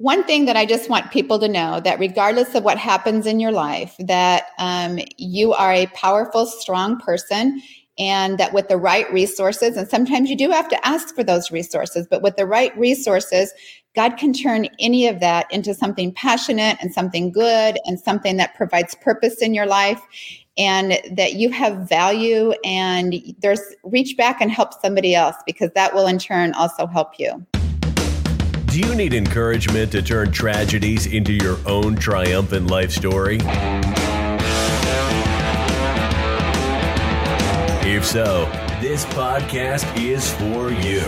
one thing that I just want people to know that regardless of what happens in your life, that um, you are a powerful, strong person, and that with the right resources, and sometimes you do have to ask for those resources, but with the right resources, God can turn any of that into something passionate and something good and something that provides purpose in your life and that you have value and there's reach back and help somebody else because that will in turn also help you. Do you need encouragement to turn tragedies into your own triumphant life story? If so, this podcast is for you.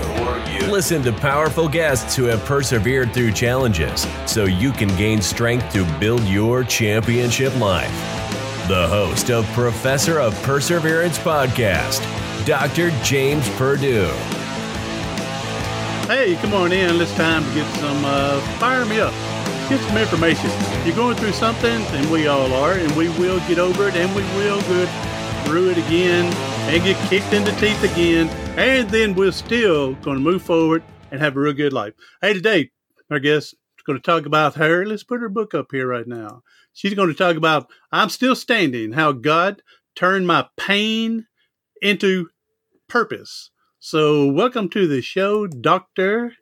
Listen to powerful guests who have persevered through challenges so you can gain strength to build your championship life. The host of Professor of Perseverance podcast, Dr. James Purdue. Hey, come on in. It's time to get some, uh, fire me up. Get some information. You're going through something, and we all are, and we will get over it, and we will get through it again, and get kicked in the teeth again, and then we're still going to move forward and have a real good life. Hey, today, our guest is going to talk about her. Let's put her book up here right now. She's going to talk about I'm Still Standing, how God turned my pain into purpose. So, welcome to the show, Doctor.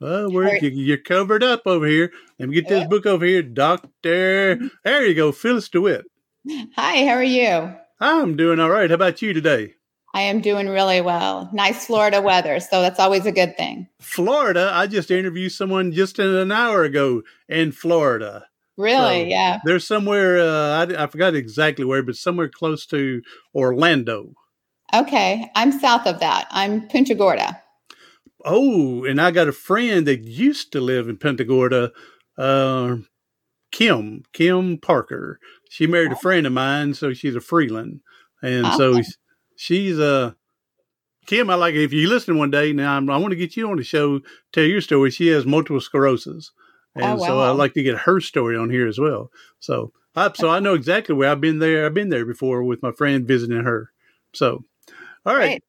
Well, we're, you're covered up over here. Let me get this book over here, Doctor. There you go, Phyllis DeWitt. Hi, how are you? I'm doing all right. How about you today? I am doing really well. Nice Florida weather, so that's always a good thing. Florida, I just interviewed someone just an hour ago in Florida. Really? So yeah. There's somewhere uh, I, I forgot exactly where, but somewhere close to Orlando. Okay, I'm south of that. I'm Punta Gorda. Oh, and I got a friend that used to live in Punta Gorda, uh, Kim Kim Parker. She married a friend of mine, so she's a Freeland, and so she's a uh, Kim. I like if you listen one day. Now I'm, i want to get you on the show, tell your story. She has multiple sclerosis, and oh, wow. so I like to get her story on here as well. So, I, so I know exactly where I've been there. I've been there before with my friend visiting her. So, all right. right.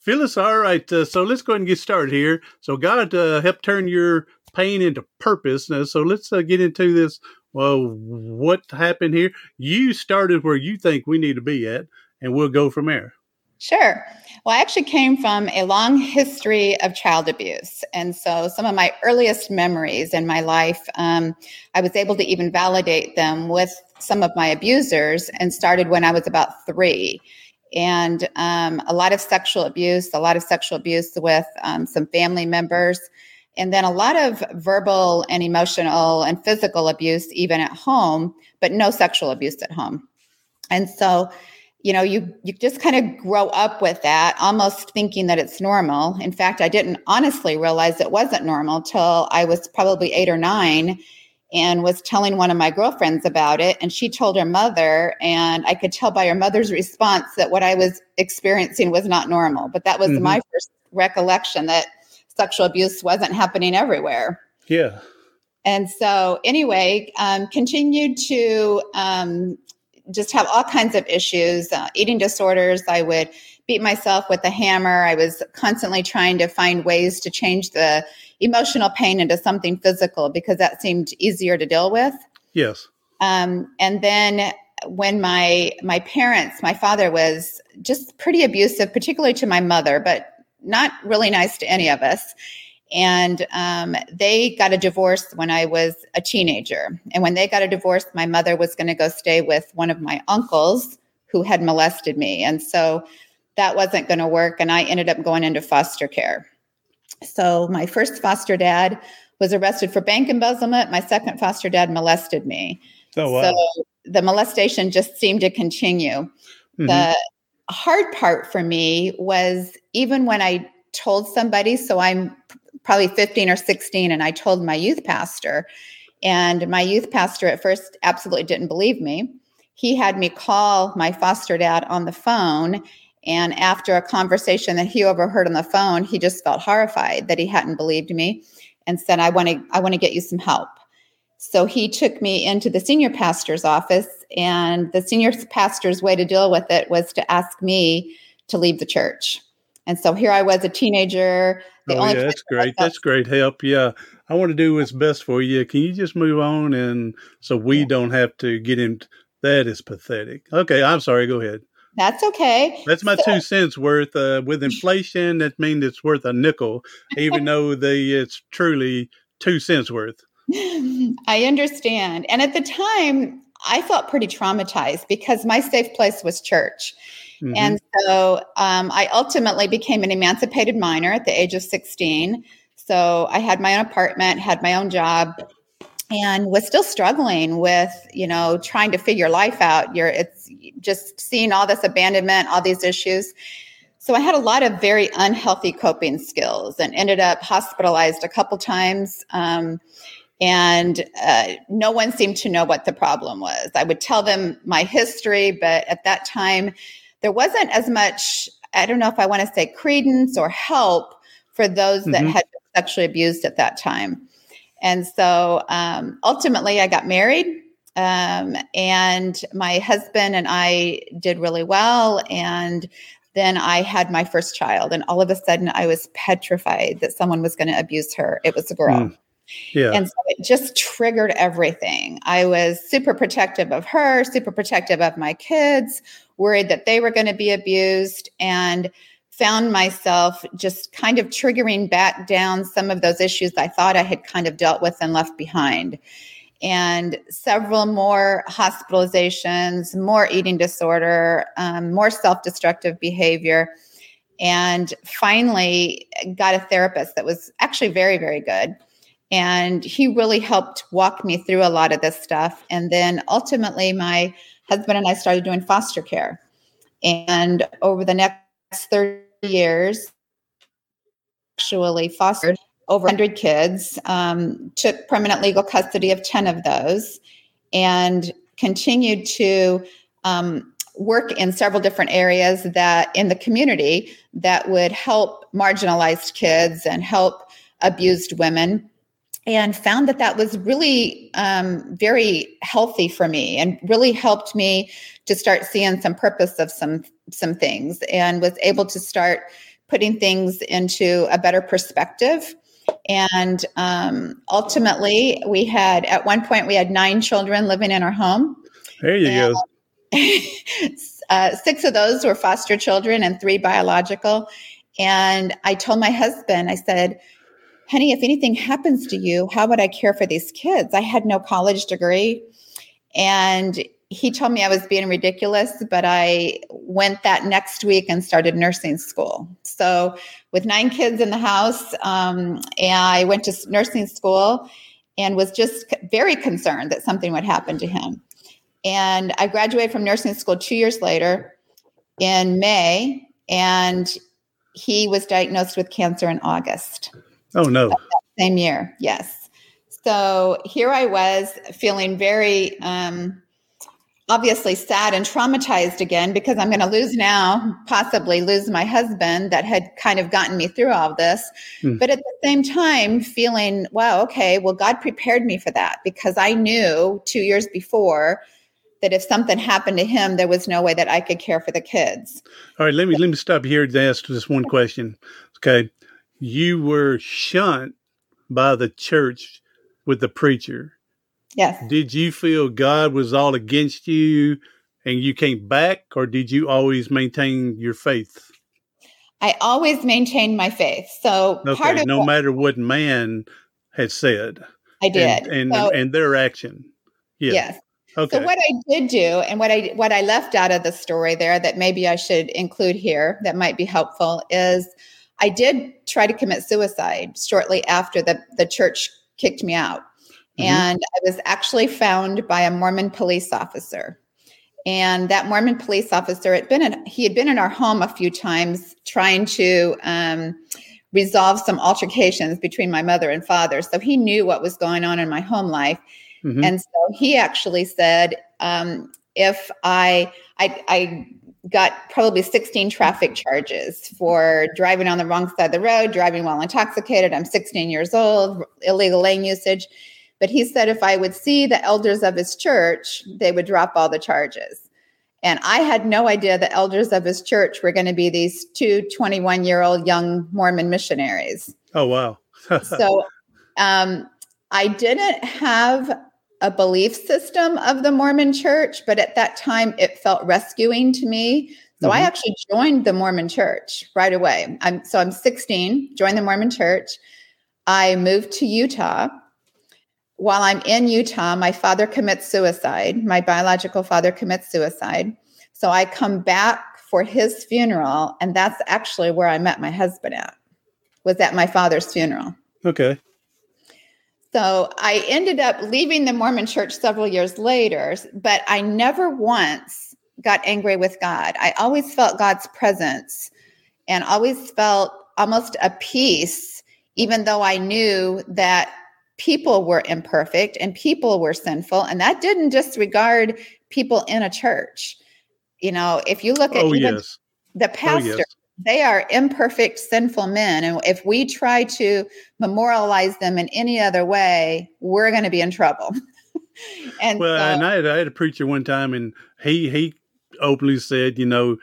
Phyllis, all right. Uh, so let's go ahead and get started here. So God uh, helped turn your pain into purpose. Now, so let's uh, get into this. Well, what happened here? You started where you think we need to be at, and we'll go from there. Sure. Well, I actually came from a long history of child abuse. And so some of my earliest memories in my life, um, I was able to even validate them with some of my abusers and started when I was about three and um, a lot of sexual abuse, a lot of sexual abuse with um, some family members, and then a lot of verbal and emotional and physical abuse, even at home, but no sexual abuse at home. And so, you know, you you just kind of grow up with that, almost thinking that it's normal. In fact, I didn't honestly realize it wasn't normal till I was probably eight or nine and was telling one of my girlfriends about it. And she told her mother, and I could tell by her mother's response that what I was experiencing was not normal. But that was mm-hmm. my first recollection that sexual abuse wasn't happening everywhere. Yeah. And so, anyway, um, continued to um, just have all kinds of issues, uh, eating disorders. I would beat myself with a hammer. I was constantly trying to find ways to change the emotional pain into something physical because that seemed easier to deal with. Yes. Um, and then when my my parents, my father was just pretty abusive, particularly to my mother, but not really nice to any of us. And um, they got a divorce when I was a teenager. And when they got a divorce, my mother was going to go stay with one of my uncles who had molested me. And so that wasn't going to work. And I ended up going into foster care. So my first foster dad was arrested for bank embezzlement. My second foster dad molested me. Oh, wow. So the molestation just seemed to continue. Mm-hmm. The hard part for me was even when I told somebody, so I'm probably 15 or 16, and I told my youth pastor, and my youth pastor at first absolutely didn't believe me. He had me call my foster dad on the phone and after a conversation that he overheard on the phone, he just felt horrified that he hadn't believed me and said, I want to, I want to get you some help. So he took me into the senior pastor's office, and the senior pastor's way to deal with it was to ask me to leave the church. And so here I was, a teenager, oh, yeah, that's great. That's great help. Yeah. I want to do what's best for you. Can you just move on? And so we yeah. don't have to get into that is pathetic. Okay. I'm sorry. Go ahead. That's okay. That's my so, two cents worth. Uh, with inflation, that means it's worth a nickel, even though the it's truly two cents worth. I understand. And at the time, I felt pretty traumatized because my safe place was church. Mm-hmm. And so um, I ultimately became an emancipated minor at the age of 16. So I had my own apartment, had my own job, and was still struggling with, you know, trying to figure life out. You're it's just seeing all this abandonment, all these issues. So I had a lot of very unhealthy coping skills and ended up hospitalized a couple times. Um, and uh, no one seemed to know what the problem was. I would tell them my history, but at that time, there wasn't as much, I don't know if I want to say credence or help for those mm-hmm. that had been sexually abused at that time. And so um, ultimately, I got married. Um, and my husband and I did really well. And then I had my first child. And all of a sudden, I was petrified that someone was going to abuse her. It was a girl. Mm. Yeah. And so it just triggered everything. I was super protective of her, super protective of my kids, worried that they were going to be abused, and found myself just kind of triggering back down some of those issues I thought I had kind of dealt with and left behind. And several more hospitalizations, more eating disorder, um, more self destructive behavior. And finally, got a therapist that was actually very, very good and he really helped walk me through a lot of this stuff. And then ultimately, my husband and I started doing foster care. And over the next 30 years, actually fostered over 100 kids, um, took permanent legal custody of 10 of those, and continued to um, work in several different areas that in the community that would help marginalized kids and help abused women and found that that was really um, very healthy for me and really helped me to start seeing some purpose of some some things and was able to start putting things into a better perspective. And um, ultimately we had at one point we had nine children living in our home. There you and, go uh, six of those were foster children and three biological. And i told my husband i said honey, if anything happens to you, how would I care for these kids? I had no college degree. And he told me I was being ridiculous, but I went that next week and started nursing school. So, with nine kids in the house, um, I went to nursing school and was just very concerned that something would happen to him. And I graduated from nursing school two years later in May, and he was diagnosed with cancer in August. Oh, no. Same year, yes. So here I was feeling very um, obviously sad and traumatized again because I'm going to lose now, possibly lose my husband that had kind of gotten me through all this. Hmm. But at the same time, feeling, wow, okay, well, God prepared me for that because I knew two years before that if something happened to him, there was no way that I could care for the kids. All right, let me let me stop here to ask this one question. Okay you were shunned by the church with the preacher. Yes. Did you feel God was all against you and you came back, or did you always maintain your faith? I always maintained my faith. So okay, part of no what, matter what man had said. I did. And and, so, and their action. Yeah. Yes. Okay. So what I did do and what I what I left out of the story there that maybe I should include here that might be helpful is I did try to commit suicide shortly after the, the church kicked me out. Mm-hmm. And I was actually found by a Mormon police officer. And that Mormon police officer had been in, he had been in our home a few times trying to um, resolve some altercations between my mother and father. So he knew what was going on in my home life. Mm-hmm. And so he actually said, um, if I, I, I got probably 16 traffic charges for driving on the wrong side of the road, driving while intoxicated. I'm 16 years old, illegal lane usage. But he said if I would see the elders of his church, they would drop all the charges. And I had no idea the elders of his church were going to be these two 21 year old young Mormon missionaries. Oh wow! so um, I didn't have a belief system of the Mormon Church, but at that time it felt rescuing to me. So mm-hmm. I actually joined the Mormon Church right away. I'm so I'm 16, joined the Mormon Church. I moved to Utah. While I'm in Utah, my father commits suicide. My biological father commits suicide. So I come back for his funeral, and that's actually where I met my husband at. Was at my father's funeral. Okay. So I ended up leaving the Mormon church several years later, but I never once got angry with God. I always felt God's presence and always felt almost a peace, even though I knew that people were imperfect and people were sinful. And that didn't disregard people in a church. You know, if you look at oh, yes. the pastor, oh, yes they are imperfect, sinful men. And if we try to memorialize them in any other way, we're going to be in trouble. and well, so, and I had, I had a preacher one time, and he he openly said, you know,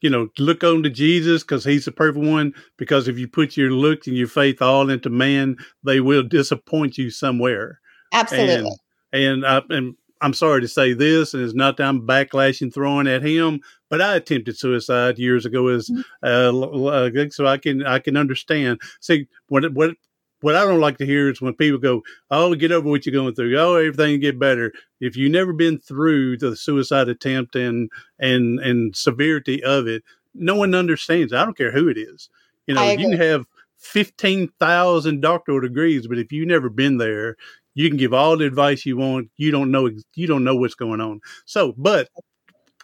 you know, look on to Jesus because he's the perfect one. Because if you put your look and your faith all into man, they will disappoint you somewhere. Absolutely. And and, I, and I'm sorry to say this, and it's not that I'm backlashing throwing at him, but I attempted suicide years ago. As mm-hmm. uh, so I can I can understand. See what what what I don't like to hear is when people go, "Oh, get over what you're going through. Oh, everything get better." If you've never been through the suicide attempt and and and severity of it, no one understands. I don't care who it is. You know, you can have fifteen thousand doctoral degrees, but if you've never been there, you can give all the advice you want. You don't know you don't know what's going on. So, but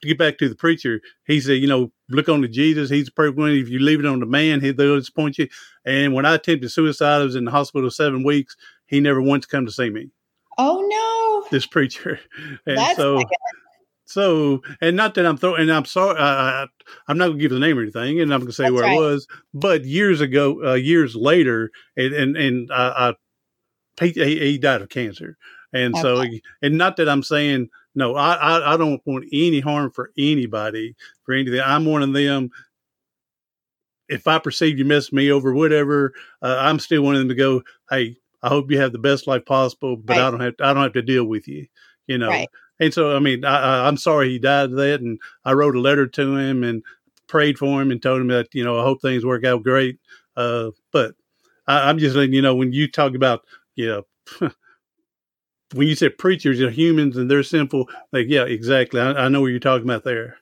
to get back to the preacher, he said, you know, look on to Jesus. He's the perfect one. If you leave it on the man, he'll disappoint you. And when I attempted suicide, I was in the hospital seven weeks. He never once come to see me. Oh no! This preacher, and That's so. So, and not that I'm throwing, and I'm sorry, I, am not going to give the name or anything, and I'm going to say That's where right. I was. But years ago, uh, years later, and and, and I, I he, he died of cancer, and okay. so, and not that I'm saying no, I, I, I don't want any harm for anybody for anything. I'm one of them. If I perceive you mess me over, whatever, uh, I'm still one of them to go. Hey, I hope you have the best life possible, but right. I don't have to, I don't have to deal with you, you know. Right. And so, I mean, I, I'm sorry he died of that, and I wrote a letter to him and prayed for him and told him that you know I hope things work out great. Uh, but I, am just letting you know when you talk about you know when you said preachers are humans and they're sinful, like yeah, exactly. I, I know what you're talking about there.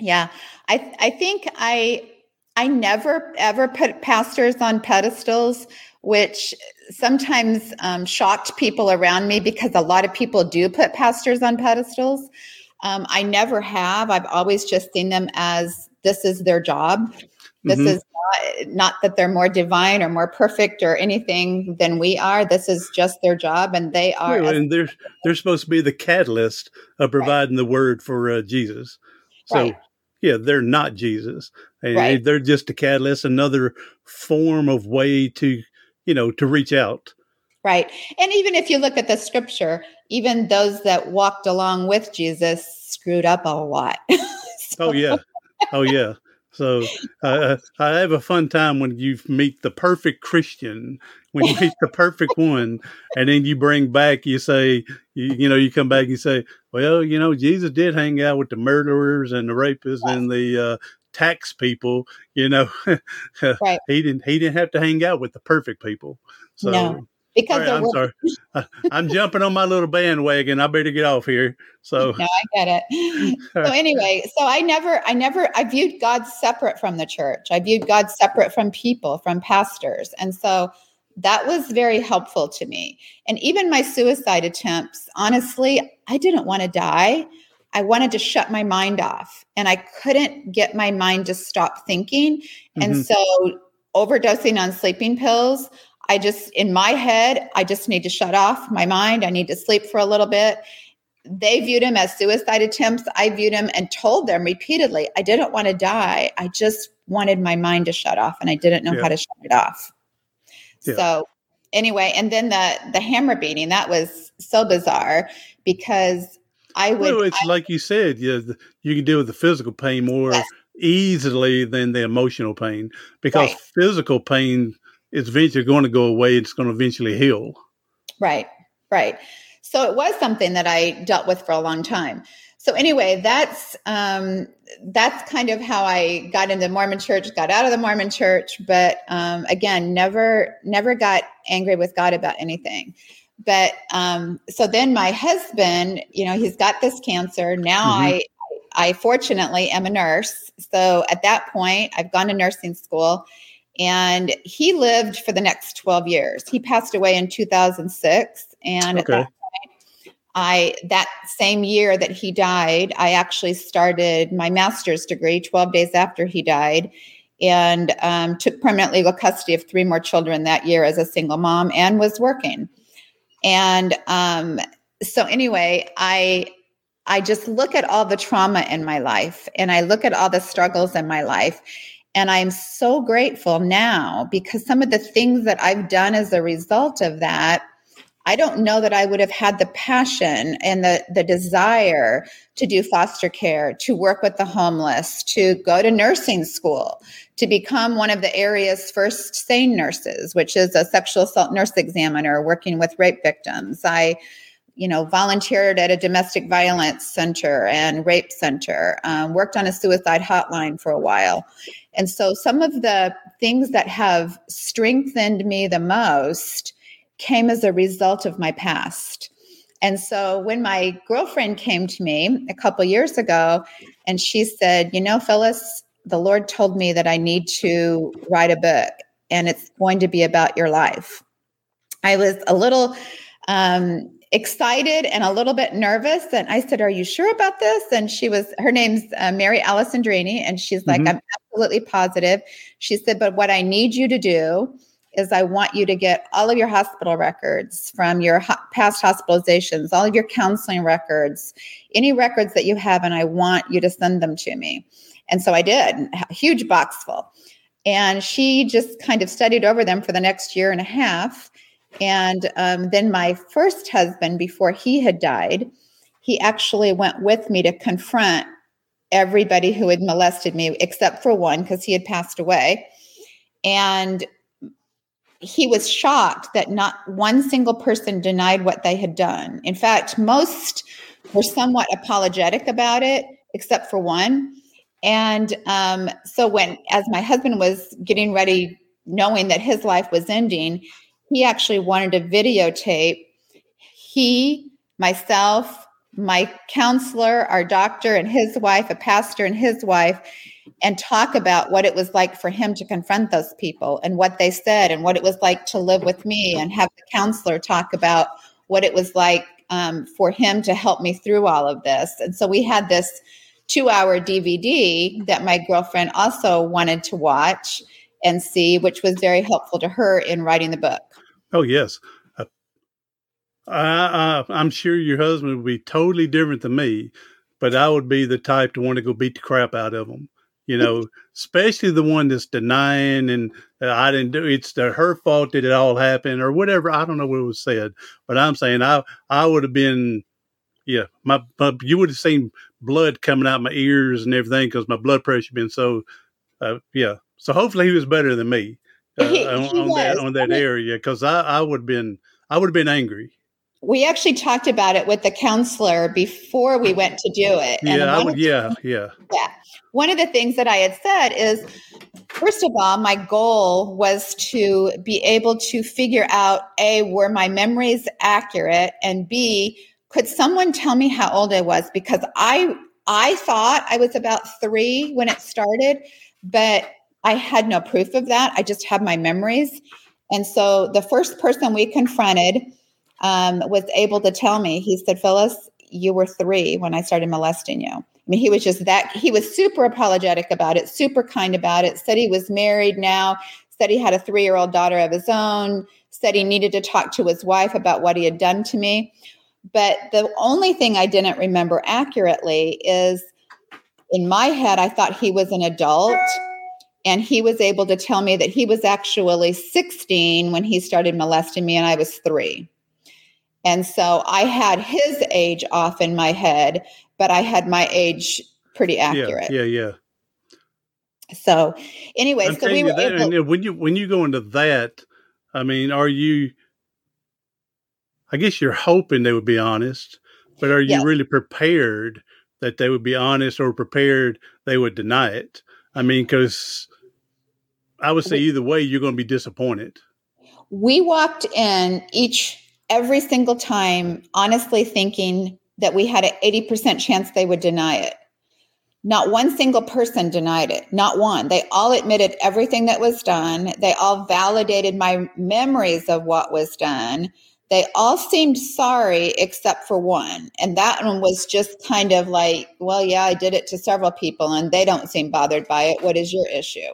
Yeah, I I think I I never ever put pastors on pedestals, which sometimes um, shocked people around me because a lot of people do put pastors on pedestals. Um, I never have. I've always just seen them as this is their job. This mm-hmm. is not, not that they're more divine or more perfect or anything than we are. This is just their job, and they are. And they're they're supposed to be the catalyst of providing right. the word for uh, Jesus. So. Right. Yeah, they're not Jesus. Right. They're just a catalyst, another form of way to, you know, to reach out. Right. And even if you look at the scripture, even those that walked along with Jesus screwed up a lot. so. Oh, yeah. Oh, yeah. So uh, I have a fun time when you meet the perfect Christian, when you meet the perfect one, and then you bring back, you say, you, you, know, you come back, and you say, well, you know, Jesus did hang out with the murderers and the rapists and the uh, tax people. You know, right. he didn't he didn't have to hang out with the perfect people. So no because right, I'm sorry. I'm jumping on my little bandwagon. I better get off here. So no, I get it. So anyway, so I never, I never, I viewed God separate from the church. I viewed God separate from people, from pastors, and so that was very helpful to me. And even my suicide attempts, honestly, I didn't want to die. I wanted to shut my mind off, and I couldn't get my mind to stop thinking. And mm-hmm. so overdosing on sleeping pills I just, in my head, I just need to shut off my mind. I need to sleep for a little bit. They viewed him as suicide attempts. I viewed him and told them repeatedly, I didn't want to die. I just wanted my mind to shut off and I didn't know yeah. how to shut it off. Yeah. So, anyway, and then the the hammer beating, that was so bizarre because I would. Well, it's I, like you said, yeah, you can deal with the physical pain more yes. easily than the emotional pain because right. physical pain it's eventually going to go away. It's going to eventually heal. Right, right. So it was something that I dealt with for a long time. So anyway, that's um, that's kind of how I got into the Mormon Church, got out of the Mormon Church, but um, again, never never got angry with God about anything. But um, so then my husband, you know, he's got this cancer. Now mm-hmm. I I fortunately am a nurse. So at that point, I've gone to nursing school and he lived for the next 12 years. He passed away in 2006. And okay. at that point, I, that same year that he died, I actually started my master's degree 12 days after he died and um, took permanent legal custody of three more children that year as a single mom and was working. And um, so, anyway, I I just look at all the trauma in my life and I look at all the struggles in my life. And I'm so grateful now because some of the things that I've done as a result of that, I don't know that I would have had the passion and the, the desire to do foster care, to work with the homeless, to go to nursing school, to become one of the area's first SANE nurses, which is a sexual assault nurse examiner working with rape victims. I you know, volunteered at a domestic violence center and rape center, um, worked on a suicide hotline for a while. And so some of the things that have strengthened me the most came as a result of my past. And so when my girlfriend came to me a couple years ago and she said, You know, Phyllis, the Lord told me that I need to write a book and it's going to be about your life. I was a little um, excited and a little bit nervous. And I said, Are you sure about this? And she was, her name's uh, Mary Alessandrini. And she's like, mm-hmm. I'm absolutely positive. She said, But what I need you to do is I want you to get all of your hospital records from your ho- past hospitalizations, all of your counseling records, any records that you have, and I want you to send them to me. And so I did, a huge box full. And she just kind of studied over them for the next year and a half. And um, then my first husband, before he had died, he actually went with me to confront everybody who had molested me, except for one, because he had passed away. And he was shocked that not one single person denied what they had done. In fact, most were somewhat apologetic about it, except for one. And um, so, when, as my husband was getting ready, knowing that his life was ending, he actually wanted to videotape he, myself, my counselor, our doctor, and his wife, a pastor and his wife, and talk about what it was like for him to confront those people and what they said and what it was like to live with me and have the counselor talk about what it was like um, for him to help me through all of this. And so we had this two hour DVD that my girlfriend also wanted to watch and see, which was very helpful to her in writing the book. Oh yes, uh, I, I, am sure your husband would be totally different than me, but I would be the type to want to go beat the crap out of him. You know, especially the one that's denying and uh, I didn't do it's the, her fault that it all happened or whatever. I don't know what was said, but I'm saying I I would have been yeah, my, my you would have seen blood coming out my ears and everything because my blood pressure been so uh, yeah. So hopefully he was better than me uh, he, on, he on that on that I mean, area because I, I would have been I would have been angry. We actually talked about it with the counselor before we went to do it. And yeah, would, yeah, yeah, yeah. One of the things that I had said is, first of all, my goal was to be able to figure out a were my memories accurate, and b could someone tell me how old I was because I I thought I was about three when it started, but I had no proof of that. I just have my memories. And so the first person we confronted um, was able to tell me, he said, Phyllis, you were three when I started molesting you. I mean, he was just that, he was super apologetic about it, super kind about it, said he was married now, said he had a three year old daughter of his own, said he needed to talk to his wife about what he had done to me. But the only thing I didn't remember accurately is in my head, I thought he was an adult and he was able to tell me that he was actually 16 when he started molesting me, and I was three. And so I had his age off in my head, but I had my age pretty accurate. Yeah, yeah, yeah. So, anyway, so we were that, able. and when you when you go into that, I mean, are you? I guess you're hoping they would be honest, but are you Yes. really prepared that they would be honest, or prepared they would deny it? I mean, because I would say either way, you're going to be disappointed. we walked in each every single time honestly thinking that we had an 80% chance they would deny it. Not one single person denied it not one. They all admitted everything that was done. They all validated my memories of what was done. They all seemed sorry except for one and that one was just kind of like well yeah i did it to several people and they don't seem bothered by it. What is your issue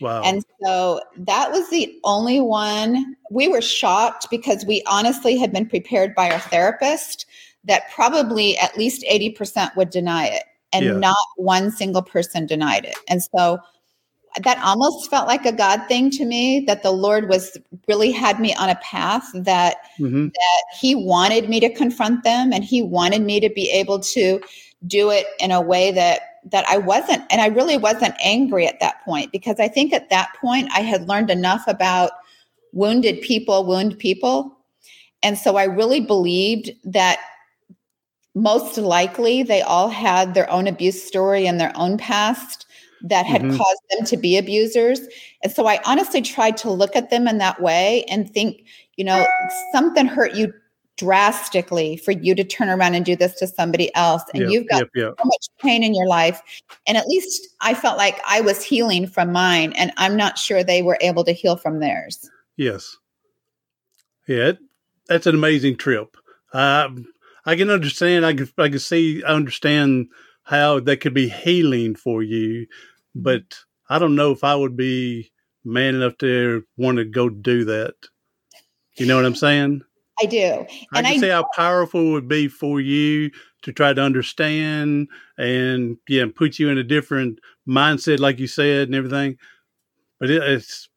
Wow. and so that was the only one. We were shocked because we honestly had been prepared by our therapist that probably at least 80% would deny it. And Yeah. not one single person denied it. And so that almost felt like a God thing to me that the Lord was really had me on a path that hmm he wanted me to confront them and he wanted me to be able to do it in a way that that I wasn't and I really wasn't angry at that point because I think at that point I had learned enough about wounded people wound people and so I really believed that most likely they all had their own abuse story and their own past that had Mhm. caused them to be abusers and so I honestly tried to look at them in that way and think you know something hurt you drastically for you to turn around and do this to somebody else and Yep, you've got yep, yep. so much pain in your life and at least i felt like i was healing from mine and i'm not sure they were able to heal from theirs Yes. Yeah, that's an amazing trip. Uh, I can understand. I can. I can see. I understand how that could be healing for you, but I don't know if I would be man enough to want to go do that. You know what I'm saying? I do I and can i see how powerful it would be for you to try to understand and yeah, put you in a different mindset, like you said, and everything. But it, it's,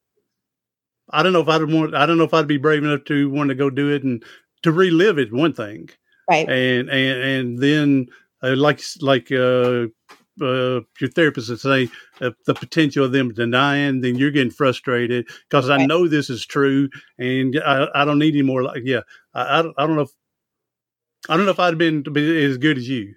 I don't know if I'd want, I don't know if I'd be brave enough to want to go do it and to relive it. One thing, right and and and then uh, like like uh, uh, your therapist would say, uh, the potential of them denying, then you're getting frustrated because I know this is true, and I, I don't need any more. Like, yeah, I, I don't I don't know if I don't know if I'd been to be as good as you.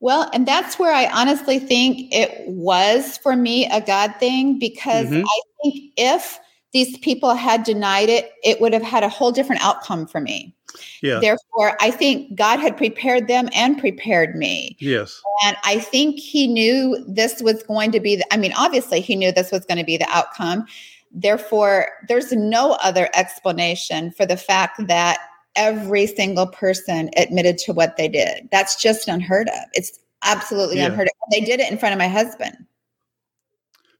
Well, and that's where I honestly think it was for me a God thing because Mhm. I think if these people had denied it, it would have had a whole different outcome for me. Yeah. Therefore, I think God had prepared them and prepared me. Yes. And I think he knew this was going to be, the, I mean, obviously, he knew this was going to be the outcome. Therefore, there's no other explanation for the fact that every single person admitted to what they did. That's just unheard of. It's absolutely Yeah. unheard of. They did it in front of my husband.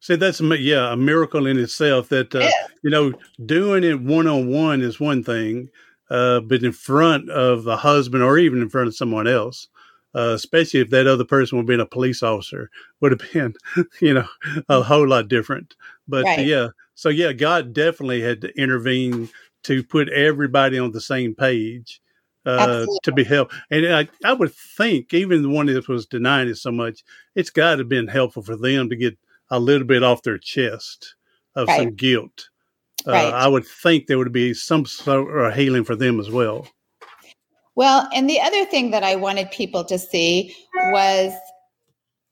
See, that's a yeah a miracle in itself. That uh, Yeah. you know, doing it one on one is one thing, uh, but in front of a husband or even in front of someone else, uh, especially if that other person would have been a police officer, would have been, you know, a whole lot different. But Right. yeah, so yeah, God definitely had to intervene to put everybody on the same page. Uh, to be helped, and I, I would think even the one that was denying it so much, it's got to have been helpful for them to get a little bit off their chest of Right. some guilt. Uh, Right. I would think there would be some sort of healing for them as well. Well, and the other thing that I wanted people to see was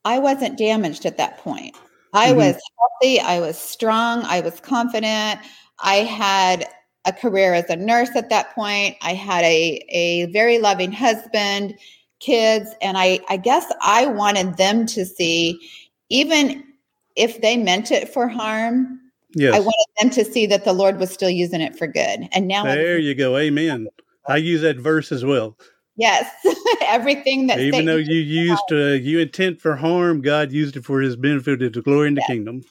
I wasn't damaged at that point. I Mhm. was healthy, I was strong, I was confident. I had a career as a nurse at that point. I had a, a very loving husband, kids, and I, I guess I wanted them to see, even if they meant it for harm, Yes. I wanted them to see that the Lord was still using it for good. And now, I'm- there you go. Amen. I use that verse as well. yes, everything that Even though you used uh, you intent for harm, God used it for His benefit to the glory in the Yes. kingdom.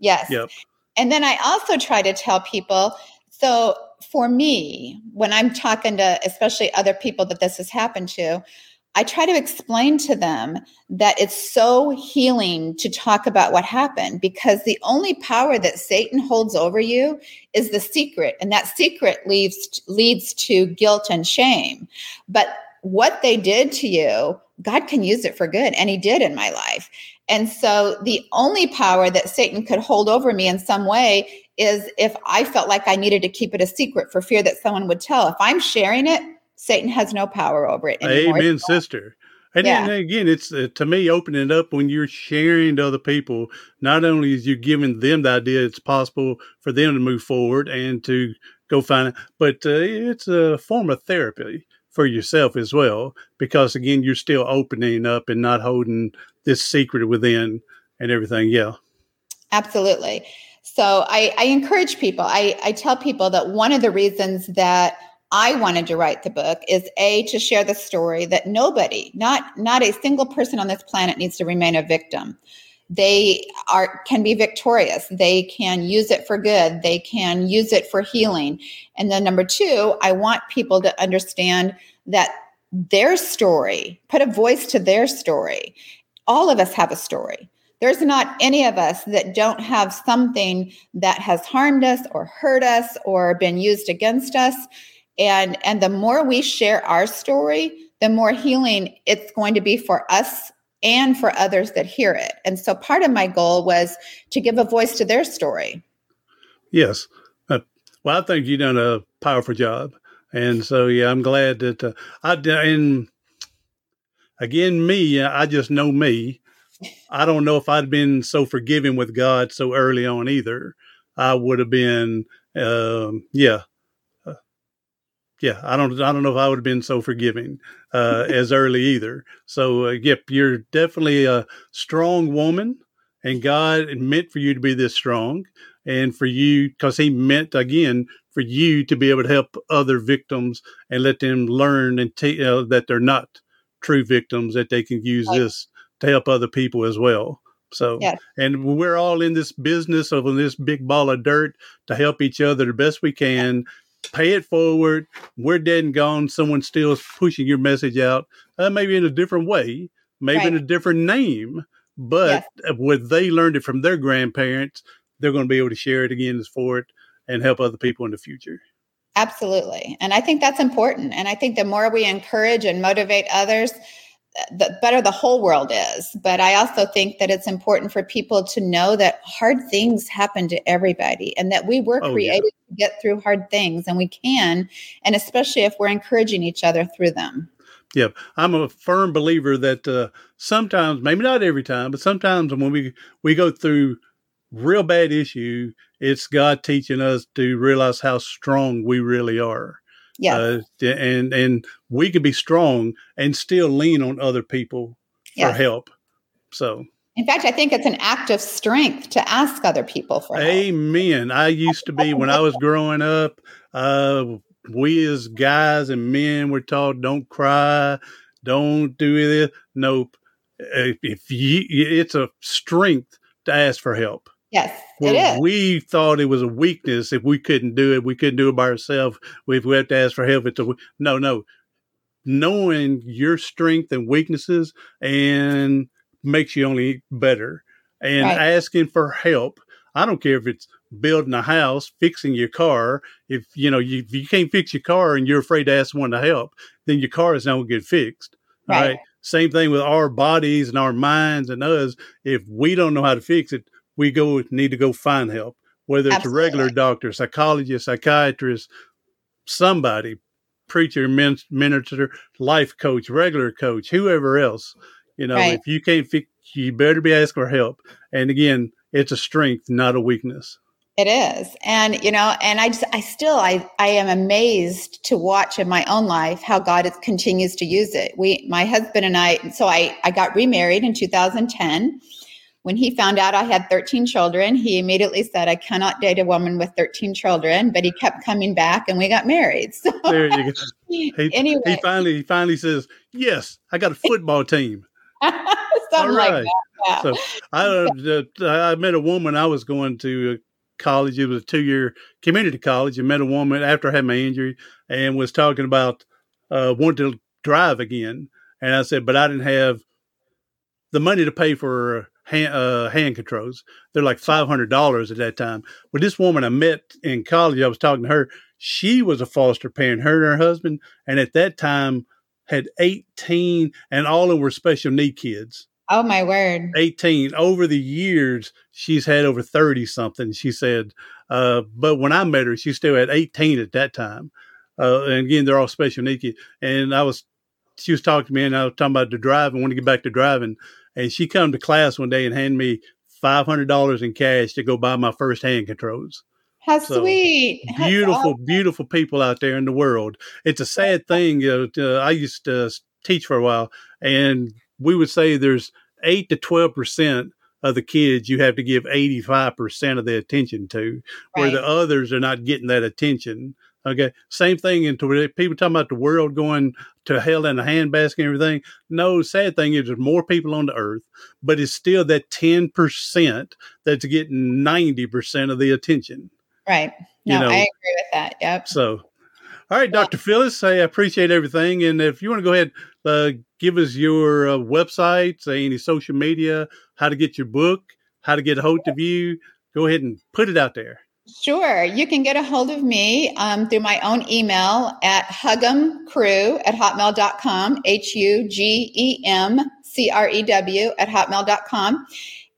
Yes. Yep. And then I also try to tell people so for me, when I'm talking to especially other people that this has happened to, I try to explain to them that it's so healing to talk about what happened because the only power that Satan holds over you is the secret and that secret leads leads to guilt and shame. But what they did to you, God can use it for good and he did in my life. And so the only power that Satan could hold over me in some way is if I felt like I needed to keep it a secret for fear that someone would tell. If I'm sharing it, Satan has no power over it anymore. Amen, sister. And yeah. then again, it's uh, to me opening it up when you're sharing to other people. Not only is you giving them the idea it's possible for them to move forward and to go find it, but uh, it's a form of therapy for yourself as well. Because again, you're still opening up and not holding this secret within and everything. Yeah, absolutely. So I, I encourage people. I, I tell people that one of the reasons that I wanted to write the book is a to share the story that nobody, not not a single person on this planet needs to remain a victim. They are can be victorious. They can use it for good. They can use it for healing. And then number 2, I want people to understand that their story, put a voice to their story. All of us have a story. There's not any of us that don't have something that has harmed us or hurt us or been used against us and and the more we share our story the more healing it's going to be for us and for others that hear it. And so part of my goal was to give a voice to their story. Yes. Uh, well i think you've done a powerful job. And so yeah i'm glad that uh, i and again me i just know me. I don't know if i'd been so forgiving with god so early on either. I would have been um, yeah yeah, I don't, I don't know if I would have been so forgiving uh, as early either. So, uh, yep, you're definitely a strong woman, and God meant for you to be this strong, and for you because He meant again for you to be able to help other victims and let them learn and t- uh, that they're not true victims, that they can use right. this to help other people as well. So, yes. and we're all in this business of this big ball of dirt to help each other the best we can pay it forward. We're dead and gone. Someone still is pushing your message out, uh, maybe in a different way, maybe right. in a different name. But yes. what they learned it from their grandparents, they're going to be able to share it again for it and help other people in the future. Absolutely. And I think that's important. And I think the more we encourage and motivate others, the better the whole world is. But I also think that it's important for people to know that hard things happen to everybody and that we were oh, created yeah. to get through hard things and we can, and especially if we're encouraging each other through them. Yeah, I'm a firm believer that uh, sometimes, maybe not every time, but sometimes when we we go through real bad issue, it's God teaching us to realize how strong we really are. Yeah. Uh, and and we could be strong and still lean on other people yes. for help. So in fact, I think it's an act of strength to ask other people for help. Amen. I used to be when I was growing up, uh, we as guys and men were taught don't cry, don't do this. Nope. If you, it's a strength to ask for help. Yes, it is. We thought it was a weakness if we couldn't do it. We couldn't do it by ourselves. If we have to ask for help, it's a no, no. Knowing your strength and weaknesses and makes you only better. And right. asking for help. I don't care if it's building a house, fixing your car. If you know you, if you can't fix your car and you're afraid to ask someone to help, then your car is not going to get fixed. Right. right. Same thing with our bodies and our minds and us. If we don't know how to fix it, we go need to go find help, whether it's Absolutely. a regular doctor, psychologist, psychiatrist, somebody, preacher, minister, life coach, regular coach, whoever else. You know, right. if you can't fix, you better be asking for help. And again, it's a strength, not a weakness. It is. And, you know, and I just, I still, I, I am amazed to watch in my own life how God is, continues to use it. We, my husband and I, so I, I got remarried in 2010 when he found out I had 13 children, he immediately said, I cannot date a woman with 13 children, but he kept coming back and we got married. So there you go. He, anyway. he finally he finally says, Yes, I got a football team. Something like that. Yeah. So I uh, I met a woman I was going to college. It was a two year community college and met a woman after I had my injury and was talking about uh, wanting to drive again. And I said, but I didn't have the money to pay for hand, uh, hand controls. They're like five hundred dollars at that time. But this woman I met in college, I was talking to her. She was a foster parent, her and her husband, and at that time had eighteen, and all of them were special need kids. Oh my word. 18. Over the years, she's had over 30 something, she said. Uh, but when I met her, she still had 18 at that time. Uh, and again, they're all special need kids. And I was, she was talking to me and I was talking about the driving, want to get back to driving. And she come to class one day and hand me $500 in cash to go buy my first hand controls. How so sweet. Beautiful, awesome. beautiful people out there in the world. It's a sad thing. Uh, I used to teach for a while and we would say there's eight to 12% of the kids you have to give 85% of the attention to, right. where the others are not getting that attention. Okay. Same thing into people talking about the world going to hell in a handbasket and everything. No, sad thing is there's more people on the earth, but it's still that 10% that's getting 90% of the attention. Right. No, you know? I agree with that. Yep. So, all right, Dr. Phyllis, I appreciate everything. And if you want to go ahead, uh, give us your uh, website, say any social media, how to get your book, how to get a hold of you, go ahead and put it out there. Sure. You can get a hold of me um, through my own email at hugemcrew at hotmail.com, H U G E M C R E W at hotmail.com.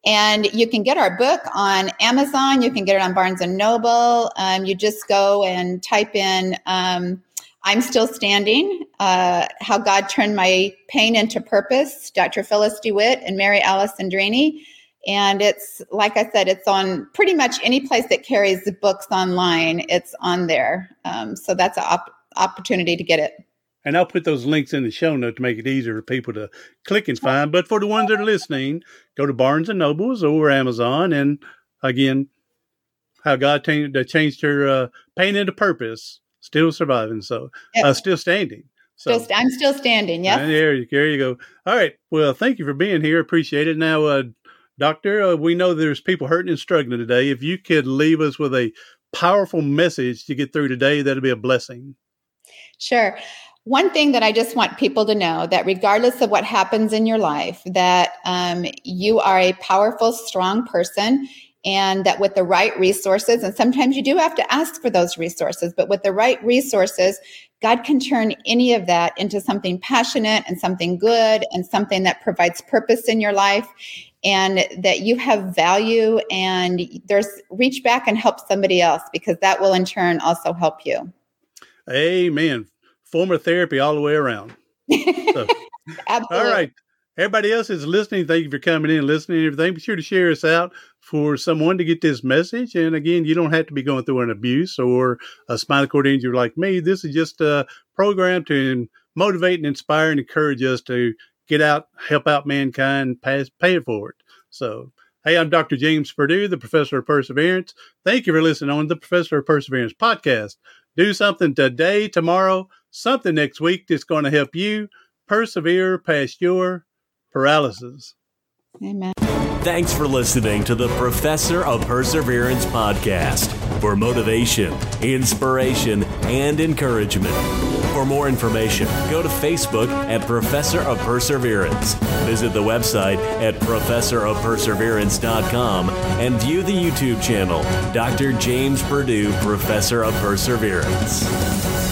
And you can get our book on Amazon. You can get it on Barnes and Noble. Um, you just go and type in um, I'm Still Standing uh, How God Turned My Pain into Purpose, Dr. Phyllis DeWitt and Mary Alice Andrini. And it's, like I said, it's on pretty much any place that carries the books online, it's on there. Um, so that's an op- opportunity to get it. And I'll put those links in the show note to make it easier for people to click and find. But for the ones that are listening, go to Barnes and Nobles or Amazon. And again, how God changed, changed her uh, pain into purpose, still surviving. So, yep. uh, still standing. So still, I'm still standing. Yeah. There, you, there you go. All right. Well, thank you for being here. Appreciate it. Now, uh, Doctor, uh, we know there's people hurting and struggling today. If you could leave us with a powerful message to get through today, that'd be a blessing. Sure one thing that I just want people to know that regardless of what happens in your life, that um, you are a powerful, strong person, and that with the right resources, and sometimes you do have to ask for those resources, but with the right resources, God can turn any of that into something passionate and something good and something that provides purpose in your life and that you have value and there's reach back and help somebody else because that will in turn also help you. Amen form of therapy all the way around. So, Absolutely. All right. Everybody else is listening. Thank you for coming in, listening, and everything. Be sure to share us out for someone to get this message. And again, you don't have to be going through an abuse or a spinal cord injury like me. This is just a program to motivate and inspire and encourage us to get out, help out mankind, pass, pay it forward. So, hey, I'm Dr. James Purdue, the professor of perseverance. Thank you for listening on the Professor of Perseverance podcast. Do something today, tomorrow, something next week that's going to help you persevere past your paralysis. Amen. Thanks for listening to the Professor of Perseverance podcast for motivation, inspiration, and encouragement. For more information, go to Facebook at Professor of Perseverance. Visit the website at professorofperseverance.com and view the YouTube channel, Dr. James Purdue, Professor of Perseverance.